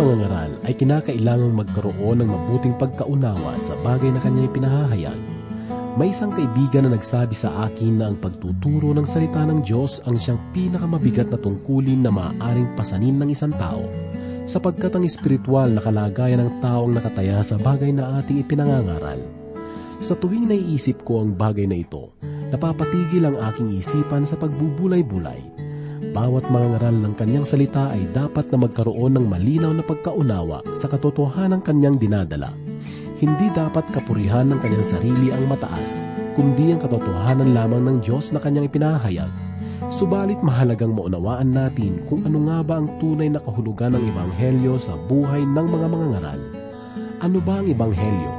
mga ngaral ay kinakailangang magkaroon ng mabuting pagkaunawa sa bagay na kanya'y pinahahayag. May isang kaibigan na nagsabi sa akin na ang pagtuturo ng salita ng Diyos ang siyang pinakamabigat na tungkulin na maaaring pasanin ng isang tao, sapagkat ang espiritual na kalagayan ng taong nakataya sa bagay na ating ipinangangaral. Sa tuwing naiisip ko ang bagay na ito, napapatigil ang aking isipan sa pagbubulay-bulay. Bawat mga ngaral ng kanyang salita ay dapat na magkaroon ng malinaw na pagkaunawa sa katotohanan ng kanyang dinadala hindi dapat kapurihan ng kanyang sarili ang mataas, kundi ang katotohanan lamang ng Diyos na kanyang ipinahayag. Subalit mahalagang maunawaan natin kung ano nga ba ang tunay na kahulugan ng Ebanghelyo sa buhay ng mga mangangaral. Ano ba ang Ebanghelyo?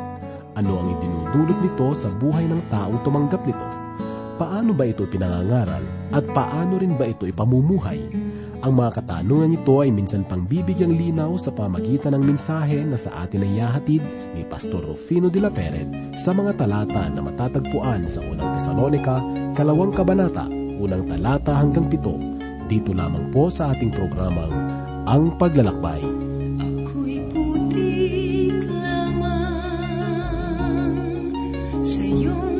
Ano ang idinudulot nito sa buhay ng taong tumanggap nito? Paano ba ito pinangangaral at paano rin ba ito ipamumuhay? Ang mga katanungan nito ay minsan pang bibigyang linaw sa pamagitan ng mensahe na sa atin ay yahatid ni Pastor Rufino de la Peret sa mga talata na matatagpuan sa unang Tesalonika, kalawang kabanata, unang talata hanggang pito. Dito lamang po sa ating programang Ang Paglalakbay. Ako'y putik lamang sa iyong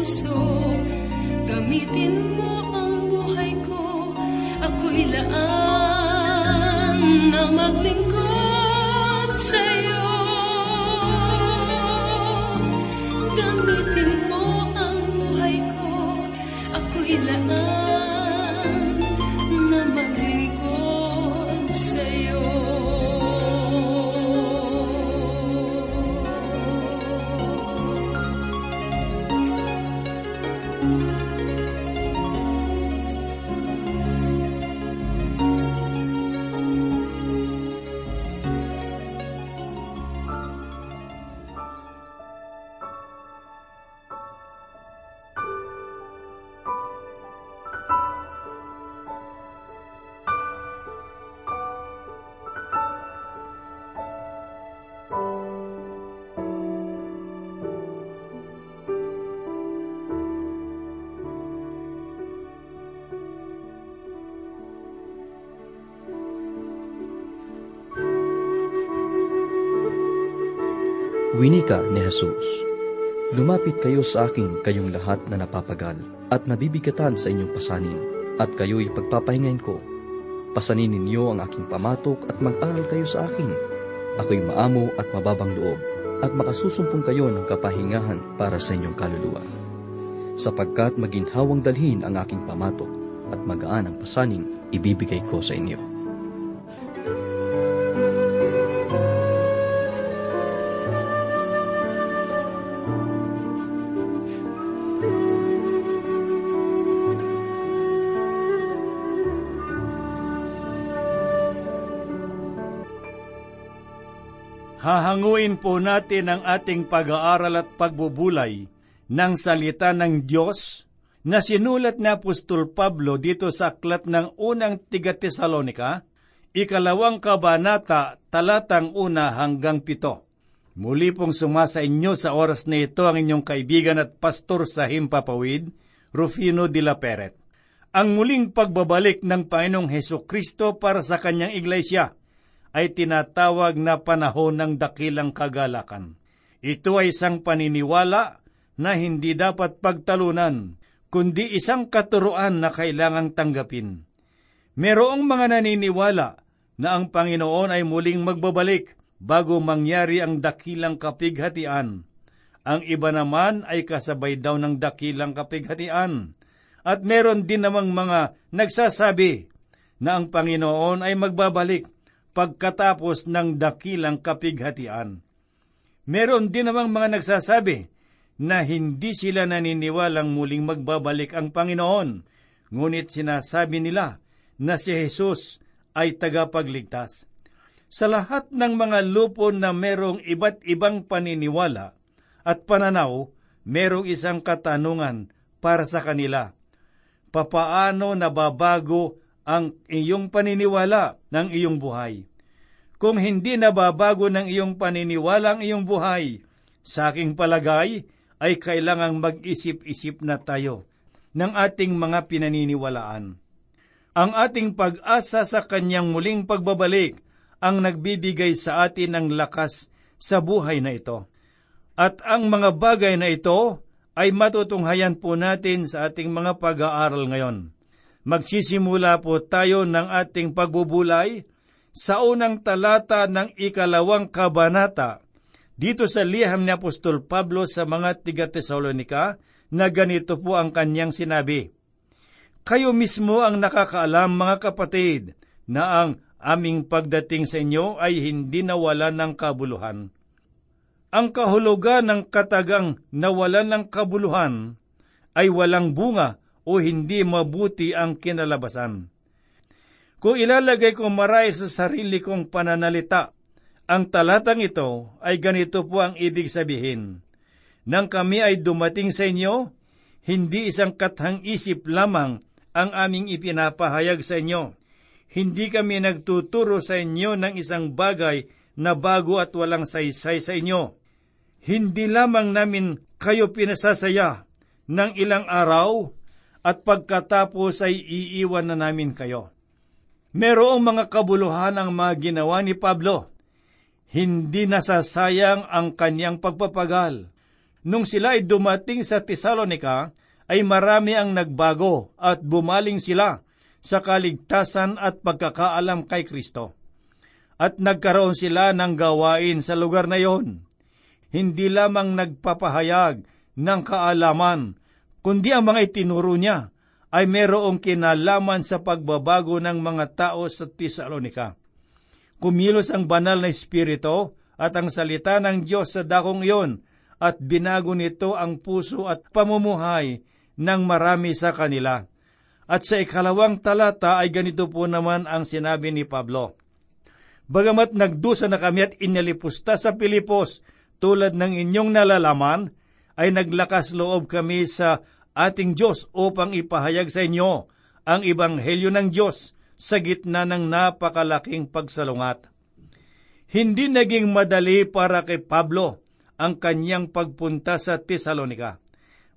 puso. Gamitin mo ang buhay ko, ako'y laan na maglingkod Winika ni Jesus, Lumapit kayo sa akin kayong lahat na napapagal at nabibigatan sa inyong pasanin, at kayo'y pagpapahingain ko. Pasanin ninyo ang aking pamatok at mag-aral kayo sa akin. Ako'y maamo at mababang loob, at makasusumpong kayo ng kapahingahan para sa inyong kaluluwa. Sapagkat maginhawang dalhin ang aking pamatok at magaan ang pasaning ibibigay ko sa inyo. Hahanguin po natin ang ating pag-aaral at pagbubulay ng salita ng Diyos na sinulat ni Apostol Pablo dito sa aklat ng unang tiga Tesalonika, ikalawang kabanata, talatang una hanggang pito. Muli pong sumasa inyo sa oras na ito ang inyong kaibigan at pastor sa Himpapawid, Rufino de la Peret. Ang muling pagbabalik ng Panginoong Heso Kristo para sa kanyang iglesia ay tinatawag na panahon ng dakilang kagalakan. Ito ay isang paniniwala na hindi dapat pagtalunan, kundi isang katuruan na kailangang tanggapin. Merong mga naniniwala na ang Panginoon ay muling magbabalik bago mangyari ang dakilang kapighatian. Ang iba naman ay kasabay daw ng dakilang kapighatian at meron din namang mga nagsasabi na ang Panginoon ay magbabalik pagkatapos ng dakilang kapighatian. Meron din namang mga nagsasabi na hindi sila naniniwalang muling magbabalik ang Panginoon, ngunit sinasabi nila na si Jesus ay tagapagligtas. Sa lahat ng mga lupon na merong iba't ibang paniniwala at pananaw, merong isang katanungan para sa kanila papaano nababago ang iyong paniniwala ng iyong buhay. Kung hindi nababago ng iyong paniniwala ang iyong buhay, sa aking palagay ay kailangang mag-isip-isip na tayo ng ating mga pinaniniwalaan. Ang ating pag-asa sa kanyang muling pagbabalik ang nagbibigay sa atin ng lakas sa buhay na ito. At ang mga bagay na ito ay matutunghayan po natin sa ating mga pag-aaral ngayon. Magsisimula po tayo ng ating pagbubulay sa unang talata ng ikalawang kabanata dito sa liham ni Apostol Pablo sa mga tiga-Tesalonika na ganito po ang kanyang sinabi. Kayo mismo ang nakakaalam mga kapatid na ang aming pagdating sa inyo ay hindi nawala ng kabuluhan ang kahulugan ng katagang nawalan ng kabuluhan ay walang bunga o hindi mabuti ang kinalabasan. Kung ilalagay ko marahil sa sarili kong pananalita, ang talatang ito ay ganito po ang ibig sabihin. Nang kami ay dumating sa inyo, hindi isang kathang isip lamang ang aming ipinapahayag sa inyo. Hindi kami nagtuturo sa inyo ng isang bagay na bago at walang saysay sa inyo hindi lamang namin kayo pinasasaya ng ilang araw at pagkatapos ay iiwan na namin kayo. Merong mga kabuluhan ang mga ginawa ni Pablo. Hindi nasasayang ang kanyang pagpapagal. Nung sila ay dumating sa Tesalonika, ay marami ang nagbago at bumaling sila sa kaligtasan at pagkakaalam kay Kristo. At nagkaroon sila ng gawain sa lugar na iyon hindi lamang nagpapahayag ng kaalaman, kundi ang mga itinuro niya ay merong kinalaman sa pagbabago ng mga tao sa Tesalonika. Kumilos ang banal na espiritu at ang salita ng Diyos sa dakong iyon at binago nito ang puso at pamumuhay ng marami sa kanila. At sa ikalawang talata ay ganito po naman ang sinabi ni Pablo. Bagamat nagdusa na kami at inalipusta sa Pilipos, tulad ng inyong nalalaman, ay naglakas loob kami sa ating Diyos upang ipahayag sa inyo ang Ibanghelyo ng Diyos sa gitna ng napakalaking pagsalungat. Hindi naging madali para kay Pablo ang kanyang pagpunta sa Tesalonika.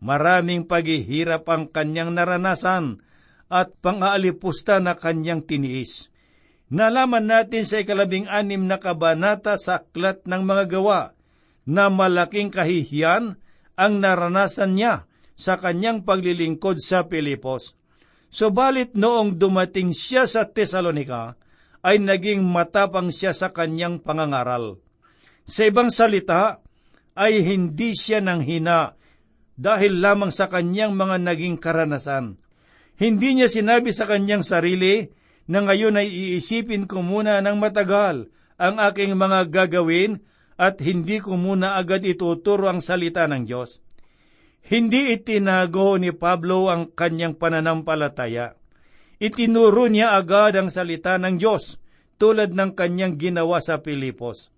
Maraming paghihirap ang kanyang naranasan at pangaalipusta na kanyang tiniis. Nalaman natin sa ikalabing anim na kabanata sa aklat ng mga gawa na malaking kahihiyan ang naranasan niya sa kanyang paglilingkod sa Pilipos. Subalit noong dumating siya sa Tesalonika, ay naging matapang siya sa kanyang pangangaral. Sa ibang salita, ay hindi siya nang hina dahil lamang sa kanyang mga naging karanasan. Hindi niya sinabi sa kanyang sarili na ngayon ay iisipin ko muna ng matagal ang aking mga gagawin at hindi ko muna agad ituturo ang salita ng Diyos. Hindi itinago ni Pablo ang kanyang pananampalataya. Itinuro niya agad ang salita ng Diyos tulad ng kanyang ginawa sa Pilipos.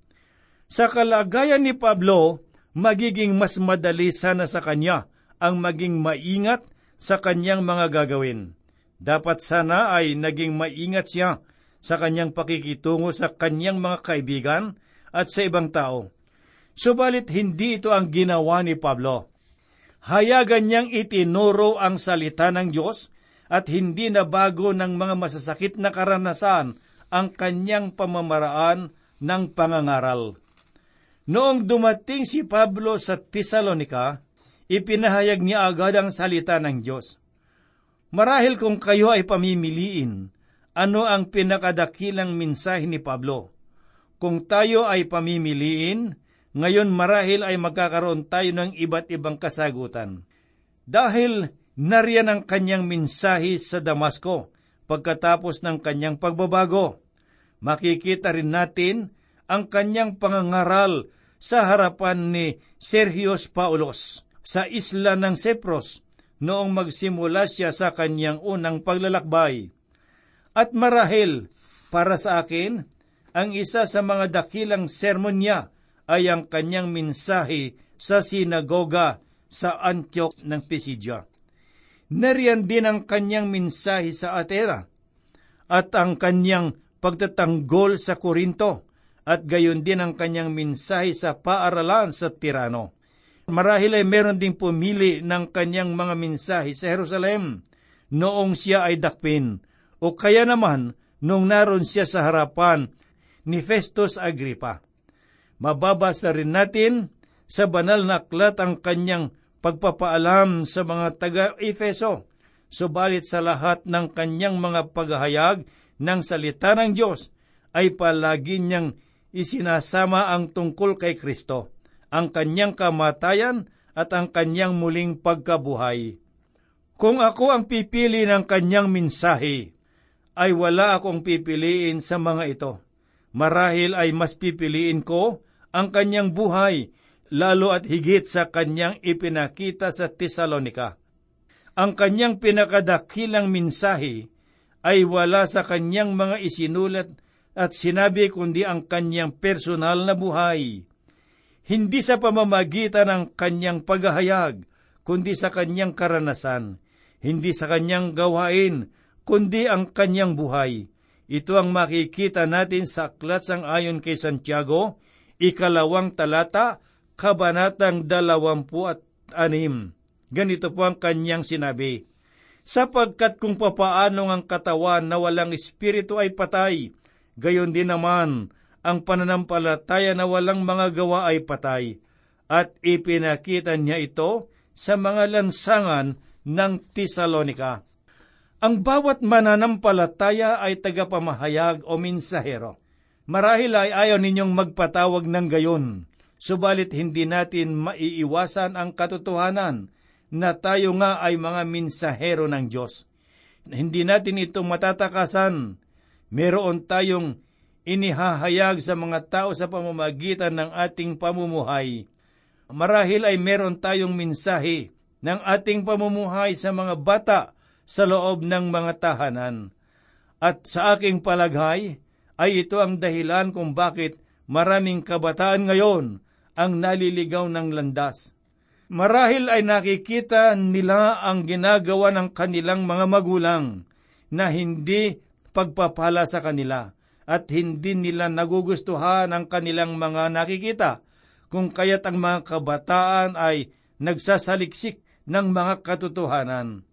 Sa kalagayan ni Pablo, magiging mas madali sana sa kanya ang maging maingat sa kanyang mga gagawin. Dapat sana ay naging maingat siya sa kanyang pakikitungo sa kanyang mga kaibigan at sa ibang tao. Subalit hindi ito ang ginawa ni Pablo. Hayagan niyang itinuro ang salita ng Diyos at hindi na bago ng mga masasakit na karanasan ang kanyang pamamaraan ng pangangaral. Noong dumating si Pablo sa Tesalonika, ipinahayag niya agad ang salita ng Diyos. Marahil kung kayo ay pamimiliin, ano ang pinakadakilang mensahe ni Pablo? Kung tayo ay pamimiliin, ngayon marahil ay magkakaroon tayo ng iba't ibang kasagutan. Dahil nariyan ang kanyang mensahe sa Damasco pagkatapos ng kanyang pagbabago. Makikita rin natin ang kanyang pangangaral sa harapan ni Sergius Paulos sa isla ng Sepros noong magsimula siya sa kanyang unang paglalakbay. At marahil, para sa akin, ang isa sa mga dakilang sermon niya ay ang kanyang mensahe sa sinagoga sa Antioch ng Pisidia. Nariyan din ang kanyang mensahe sa Atera at ang kanyang pagtatanggol sa Korinto at gayon din ang kanyang mensahe sa paaralan sa Tirano. Marahil ay meron ding pumili ng kanyang mga mensahe sa Jerusalem noong siya ay dakpin o kaya naman nung naroon siya sa harapan ni Festus Agrippa. Mababasa rin natin sa banal na aklat ang kanyang pagpapaalam sa mga taga-Efeso, subalit sa lahat ng kanyang mga paghahayag ng salita ng Diyos ay palagi niyang isinasama ang tungkol kay Kristo, ang kanyang kamatayan at ang kanyang muling pagkabuhay. Kung ako ang pipili ng kanyang mensahe, ay wala akong pipiliin sa mga ito. Marahil ay mas pipiliin ko ang kanyang buhay lalo at higit sa kanyang ipinakita sa Tesalonika. Ang kanyang pinakadakilang minsahe ay wala sa kanyang mga isinulat at sinabi kundi ang kanyang personal na buhay. Hindi sa pamamagitan ng kanyang paghahayag, kundi sa kanyang karanasan. Hindi sa kanyang gawain, kundi ang kanyang buhay. Ito ang makikita natin sa aklat sang ayon kay Santiago, ikalawang talata, kabanatang dalawampu at anim. Ganito po ang kanyang sinabi, Sapagkat kung papaano ang katawan na walang espiritu ay patay, gayon din naman ang pananampalataya na walang mga gawa ay patay, at ipinakita niya ito sa mga lansangan ng Tesalonika. Ang bawat mananampalataya ay tagapamahayag o minsahero. Marahil ay ayaw ninyong magpatawag ng gayon, subalit hindi natin maiiwasan ang katotohanan na tayo nga ay mga minsahero ng Diyos. Hindi natin ito matatakasan. Meron tayong inihahayag sa mga tao sa pamamagitan ng ating pamumuhay. Marahil ay meron tayong minsahe ng ating pamumuhay sa mga bata sa loob ng mga tahanan. At sa aking palagay, ay ito ang dahilan kung bakit maraming kabataan ngayon ang naliligaw ng landas. Marahil ay nakikita nila ang ginagawa ng kanilang mga magulang na hindi pagpapala sa kanila at hindi nila nagugustuhan ang kanilang mga nakikita kung kaya't ang mga kabataan ay nagsasaliksik ng mga katotohanan.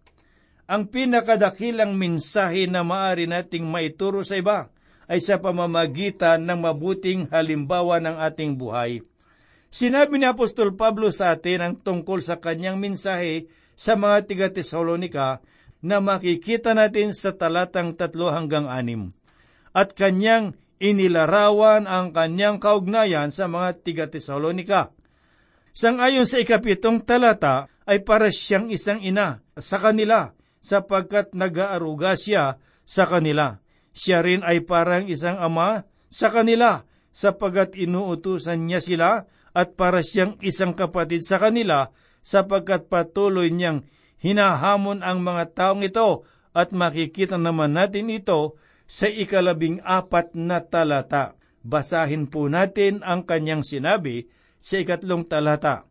Ang pinakadakilang mensahe na maaari nating maituro sa iba ay sa pamamagitan ng mabuting halimbawa ng ating buhay. Sinabi ni Apostol Pablo sa atin ang tungkol sa kanyang mensahe sa mga tiga Tesalonika na makikita natin sa talatang tatlo hanggang anim. At kanyang inilarawan ang kanyang kaugnayan sa mga tiga Tesalonika. Sangayon sa ikapitong talata ay para siyang isang ina sa kanila sapagkat nag-aaruga siya sa kanila. Siya rin ay parang isang ama sa kanila sapagat inuutusan niya sila at para siyang isang kapatid sa kanila sapagkat patuloy niyang hinahamon ang mga taong ito at makikita naman natin ito sa ikalabing apat na talata. Basahin po natin ang kanyang sinabi sa ikatlong talata.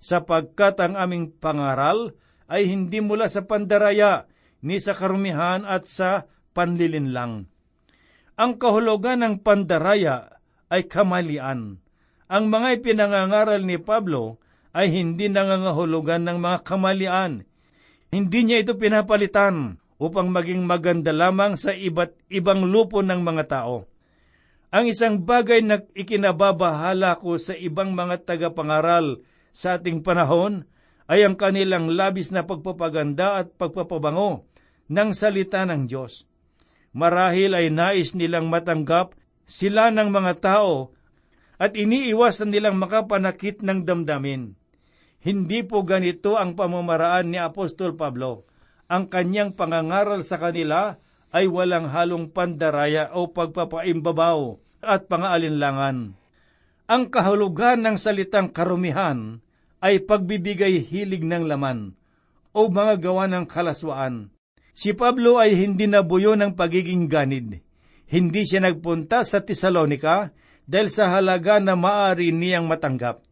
Sapagkat ang aming pangaral ay hindi mula sa pandaraya, ni sa karumihan at sa panlilinlang. Ang kahulugan ng pandaraya ay kamalian ang mga ipinangangaral ni Pablo ay hindi nangangahulugan ng mga kamalian. Hindi niya ito pinapalitan upang maging maganda lamang sa iba't ibang lupo ng mga tao. Ang isang bagay na ikinababahala ko sa ibang mga tagapangaral sa ating panahon ay ang kanilang labis na pagpapaganda at pagpapabango ng salita ng Diyos. Marahil ay nais nilang matanggap sila ng mga tao at iniiwasan nilang makapanakit ng damdamin. Hindi po ganito ang pamamaraan ni Apostol Pablo. Ang kanyang pangangaral sa kanila ay walang halong pandaraya o pagpapaimbabaw at pangaalinlangan. Ang kahulugan ng salitang karumihan ay pagbibigay hilig ng laman o mga gawa ng kalaswaan. Si Pablo ay hindi nabuyo ng pagiging ganid. Hindi siya nagpunta sa Tesalonika dahil sa halaga na maari niyang matanggap.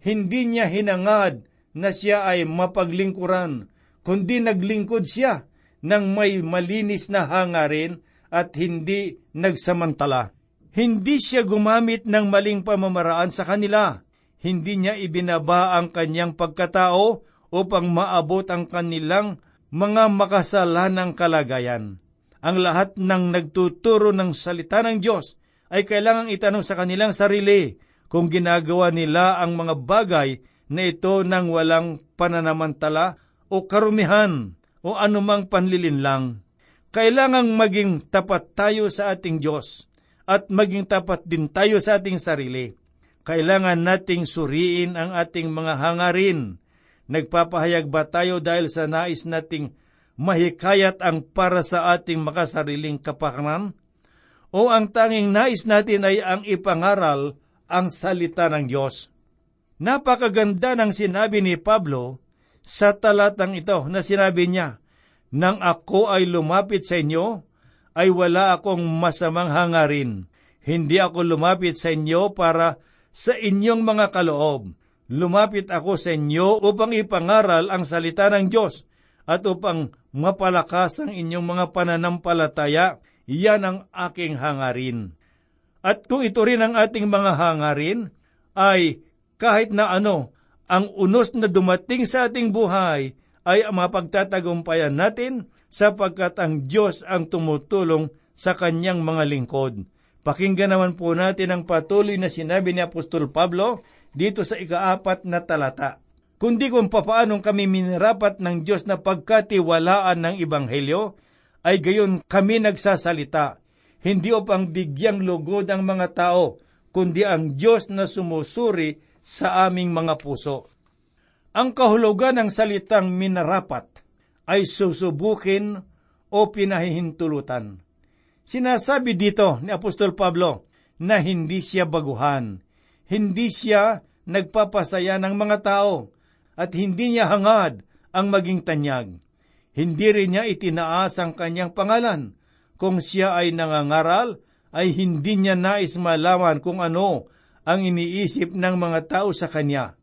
Hindi niya hinangad na siya ay mapaglingkuran, kundi naglingkod siya ng may malinis na hangarin at hindi nagsamantala. Hindi siya gumamit ng maling pamamaraan sa kanila. Hindi niya ibinaba ang kanyang pagkatao upang maabot ang kanilang mga makasalanang kalagayan. Ang lahat ng nagtuturo ng salita ng Diyos ay kailangang itanong sa kanilang sarili kung ginagawa nila ang mga bagay na ito ng walang pananamantala o karumihan o anumang panlilinlang. Kailangang maging tapat tayo sa ating Diyos at maging tapat din tayo sa ating sarili. Kailangan nating suriin ang ating mga hangarin. Nagpapahayag ba tayo dahil sa nais nating mahikayat ang para sa ating makasariling kapakanan? O ang tanging nais natin ay ang ipangaral ang salita ng Diyos? Napakaganda ng sinabi ni Pablo sa talatang ito na sinabi niya, Nang ako ay lumapit sa inyo, ay wala akong masamang hangarin. Hindi ako lumapit sa inyo para sa inyong mga kaloob. Lumapit ako sa inyo upang ipangaral ang salita ng Diyos at upang mapalakas ang inyong mga pananampalataya. Iyan ang aking hangarin. At kung ito rin ang ating mga hangarin, ay kahit na ano, ang unos na dumating sa ating buhay ay mapagtatagumpayan natin sapagkat ang Diyos ang tumutulong sa kanyang mga lingkod. Pakinggan naman po natin ang patuloy na sinabi ni Apostol Pablo dito sa ikaapat na talata. Kundi kung papaanong kami minirapat ng Diyos na pagkatiwalaan ng Ibanghelyo, ay gayon kami nagsasalita, hindi upang bigyang lugod ang mga tao, kundi ang Diyos na sumusuri sa aming mga puso. Ang kahulugan ng salitang minarapat ay susubukin o pinahihintulutan. Sinasabi dito ni Apostol Pablo na hindi siya baguhan, hindi siya nagpapasaya ng mga tao, at hindi niya hangad ang maging tanyag. Hindi rin niya itinaas ang kanyang pangalan. Kung siya ay nangangaral, ay hindi niya nais malaman kung ano ang iniisip ng mga tao sa kanya,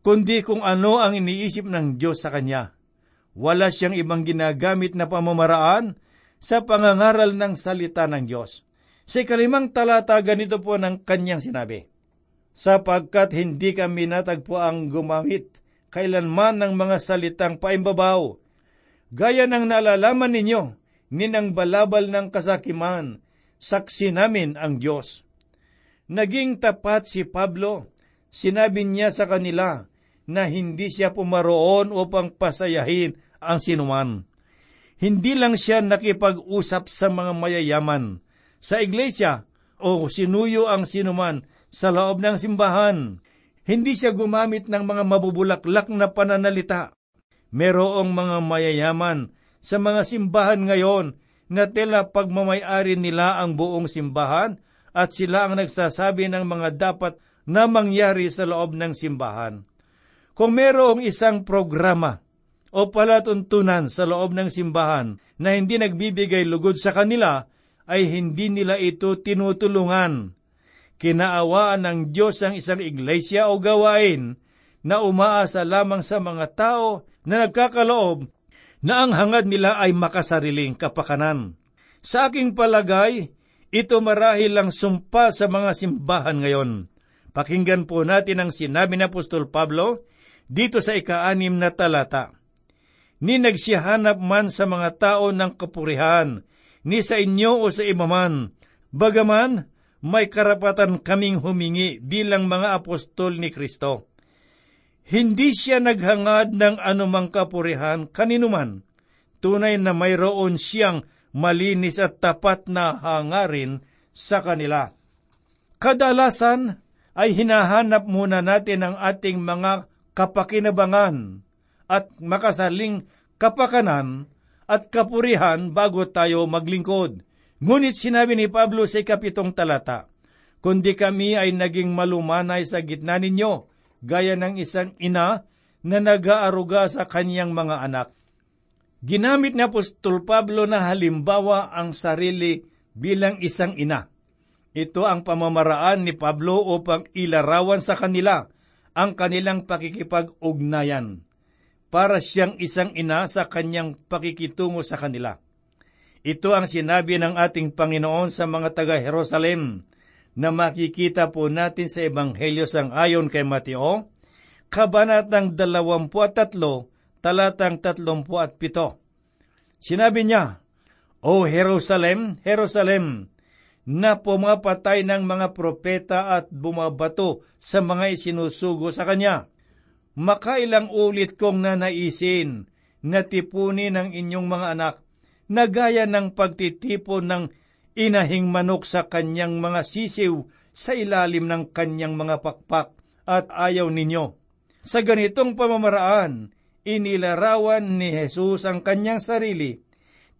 kundi kung ano ang iniisip ng Diyos sa kanya. Wala siyang ibang ginagamit na pamamaraan sa pangangaral ng salita ng Diyos. Sa ikalimang talata, ganito po ng kanyang sinabi, Sapagkat hindi kami natagpo ang gumamit kailanman ng mga salitang paimbabaw, gaya ng nalalaman ninyo, ninang balabal ng kasakiman, saksi namin ang Diyos. Naging tapat si Pablo, sinabi niya sa kanila na hindi siya pumaroon upang pasayahin ang sinuman. Hindi lang siya nakipag-usap sa mga mayayaman sa iglesia o sinuyo ang sinuman sa loob ng simbahan. Hindi siya gumamit ng mga mabubulaklak na pananalita. Merong mga mayayaman sa mga simbahan ngayon na tila pagmamayari nila ang buong simbahan at sila ang nagsasabi ng mga dapat na mangyari sa loob ng simbahan. Kung merong isang programa o palatuntunan sa loob ng simbahan na hindi nagbibigay lugod sa kanila, ay hindi nila ito tinutulungan. Kinaawaan ng Diyos ang isang iglesia o gawain na umaasa lamang sa mga tao na nagkakaloob na ang hangad nila ay makasariling kapakanan. Sa aking palagay, ito marahil lang sumpa sa mga simbahan ngayon. Pakinggan po natin ang sinabi ni Apostol Pablo dito sa ika-anim na talata ni nagsihanap man sa mga tao ng kapurihan, ni sa inyo o sa imaman, bagaman may karapatan kaming humingi bilang mga apostol ni Kristo. Hindi siya naghangad ng anumang kapurihan kaninuman. Tunay na mayroon siyang malinis at tapat na hangarin sa kanila. Kadalasan ay hinahanap muna natin ang ating mga kapakinabangan at makasaling kapakanan at kapurihan bago tayo maglingkod. Ngunit sinabi ni Pablo sa ikapitong talata, kundi kami ay naging malumanay sa gitna ninyo, gaya ng isang ina na nag-aaruga sa kanyang mga anak. Ginamit ni Apostol Pablo na halimbawa ang sarili bilang isang ina. Ito ang pamamaraan ni Pablo upang ilarawan sa kanila ang kanilang pakikipag-ugnayan para siyang isang ina sa kanyang pakikitungo sa kanila. Ito ang sinabi ng ating Panginoon sa mga taga-Jerusalem na makikita po natin sa Ebanghelyo sang ayon kay Mateo, Kabanatang 23, talatang 37. Sinabi niya, O Jerusalem, Jerusalem, na pumapatay ng mga propeta at bumabato sa mga isinusugo sa kanya. Makailang ulit kong nanaisin na tipunin ng inyong mga anak na gaya ng pagtitipon ng inahing manok sa kanyang mga sisiw sa ilalim ng kanyang mga pakpak at ayaw ninyo. Sa ganitong pamamaraan, inilarawan ni Jesus ang kanyang sarili.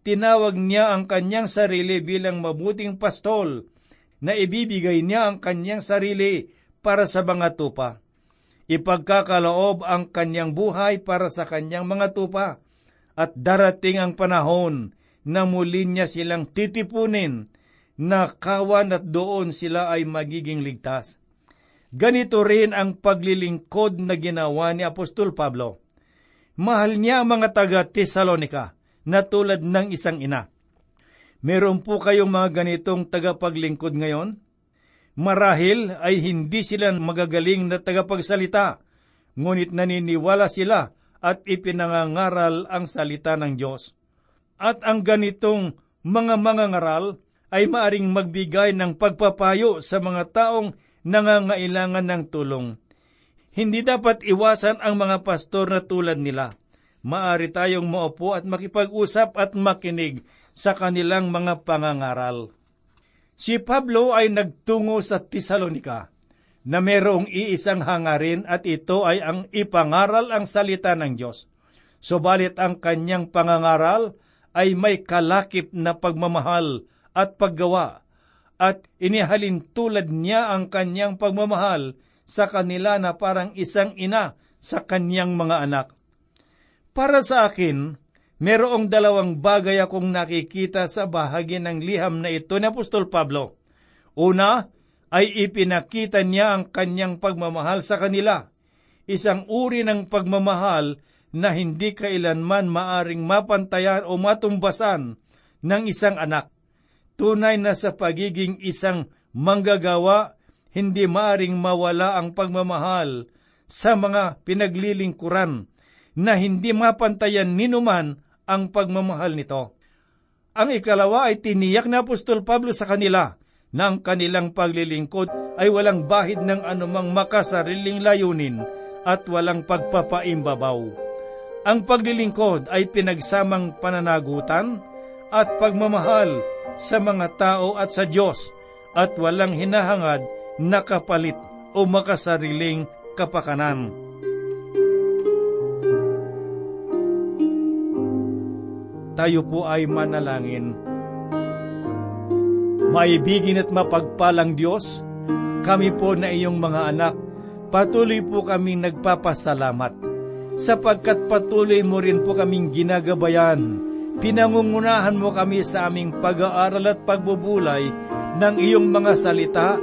Tinawag niya ang kanyang sarili bilang mabuting pastol na ibibigay niya ang kanyang sarili para sa mga tupa. Ipagkakaloob ang kanyang buhay para sa kanyang mga tupa at darating ang panahon na muli niya silang titipunin na kawan at doon sila ay magiging ligtas. Ganito rin ang paglilingkod na ginawa ni Apostol Pablo. Mahal niya ang mga taga Tesalonika na tulad ng isang ina. Meron po kayong mga ganitong tagapaglingkod ngayon? Marahil ay hindi sila magagaling na tagapagsalita, ngunit naniniwala sila at ipinangangaral ang salita ng Diyos. At ang ganitong mga mangangaral ay maaring magbigay ng pagpapayo sa mga taong nangangailangan ng tulong. Hindi dapat iwasan ang mga pastor na tulad nila. Maari tayong maupo at makipag-usap at makinig sa kanilang mga pangangaral. Si Pablo ay nagtungo sa Tesalonika na merong iisang hangarin at ito ay ang ipangaral ang salita ng Diyos. Subalit ang kanyang pangangaral ay may kalakip na pagmamahal at paggawa at inihalin tulad niya ang kanyang pagmamahal sa kanila na parang isang ina sa kanyang mga anak. Para sa akin, merong dalawang bagay akong nakikita sa bahagi ng liham na ito ni Apostol Pablo. Una, ay ipinakita niya ang kanyang pagmamahal sa kanila, isang uri ng pagmamahal na hindi kailanman maaring mapantayan o matumbasan ng isang anak. Tunay na sa pagiging isang manggagawa, hindi maaring mawala ang pagmamahal sa mga pinaglilingkuran na hindi mapantayan ninuman ang pagmamahal nito. Ang ikalawa ay tiniyak na Apostol Pablo sa kanila ng kanilang paglilingkod ay walang bahid ng anumang makasariling layunin at walang pagpapaimbabaw. Ang paglilingkod ay pinagsamang pananagutan at pagmamahal sa mga tao at sa Diyos at walang hinahangad na kapalit o makasariling kapakanan. Tayo po ay manalangin Maibigin at mapagpalang Diyos, kami po na iyong mga anak, patuloy po kaming nagpapasalamat, sapagkat patuloy mo rin po kaming ginagabayan, pinangungunahan mo kami sa aming pag-aaral at pagbubulay ng iyong mga salita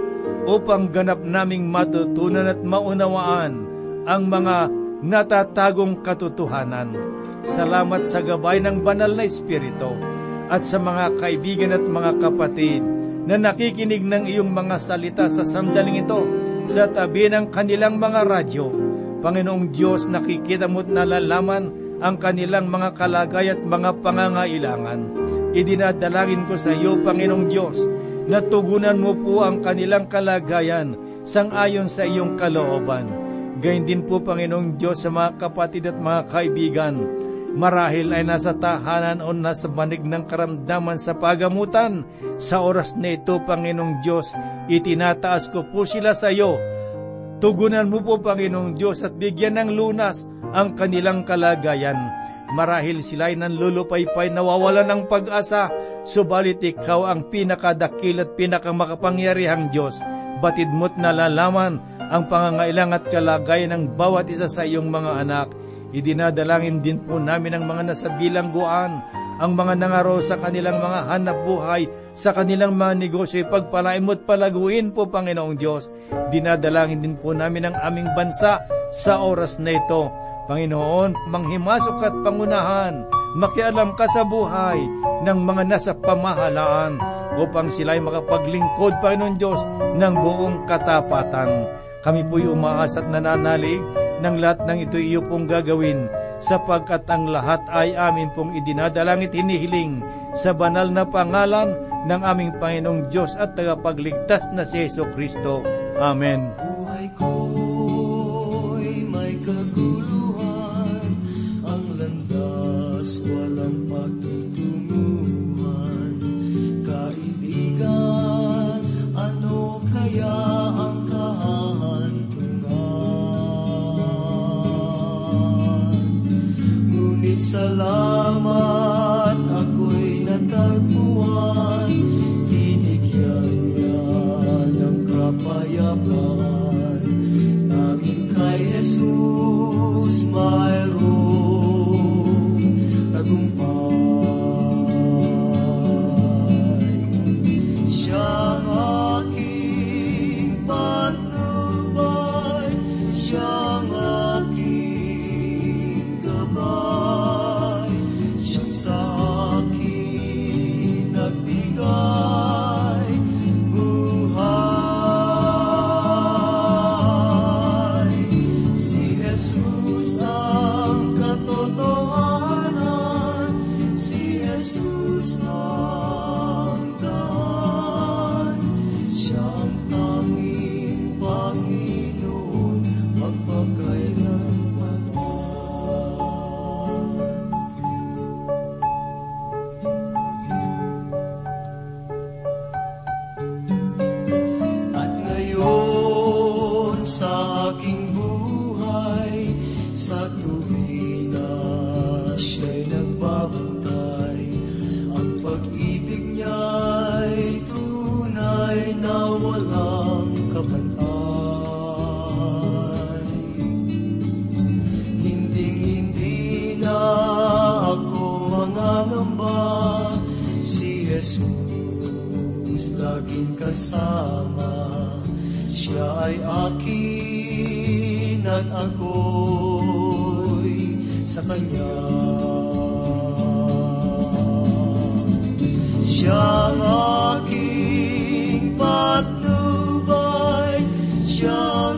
upang ganap naming matutunan at maunawaan ang mga natatagong katotohanan. Salamat sa gabay ng banal na Espiritu at sa mga kaibigan at mga kapatid na nakikinig ng iyong mga salita sa sandaling ito sa tabi ng kanilang mga radyo. Panginoong Diyos, nakikita mo't nalalaman ang kanilang mga kalagay at mga pangangailangan. Idinadalangin ko sa iyo, Panginoong Diyos, na tugunan mo po ang kanilang kalagayan sangayon sa iyong kalooban. Gayun din po, Panginoong Diyos, sa mga kapatid at mga kaibigan, marahil ay nasa tahanan o nasa banig ng karamdaman sa pagamutan. Sa oras na ito, Panginoong Diyos, itinataas ko po sila sa iyo. Tugunan mo po, Panginoong Diyos, at bigyan ng lunas ang kanilang kalagayan. Marahil sila'y nanlulupaypay nawawalan ng pag-asa, subalit ikaw ang pinakadakil at pinakamakapangyarihang Diyos. Batid mo't nalalaman ang pangangailang at kalagayan ng bawat isa sa iyong mga anak. Idinadalangin din po namin ang mga nasa bilangguan, ang mga nangaro sa kanilang mga hanap buhay, sa kanilang mga negosyo, pagpalain mo't palaguin po, Panginoong Diyos. Dinadalangin din po namin ang aming bansa sa oras na ito. Panginoon, manghimasok at pangunahan, makialam ka sa buhay ng mga nasa pamahalaan upang sila'y makapaglingkod, Panginoon Diyos, ng buong katapatan. Kami po'y umaas at nananalig ng lahat ng ito iyo pong gagawin sapagkat ang lahat ay amin pong idinadalangit hinihiling sa banal na pangalan ng aming Panginoong Diyos at tagapagligtas na si Yeso Kristo. Amen. Buhay ko'y Ngunit Jesus laging kasama. Siya ay akin at ako'y sa Kanya. Siyang aking patnubay, siyang aking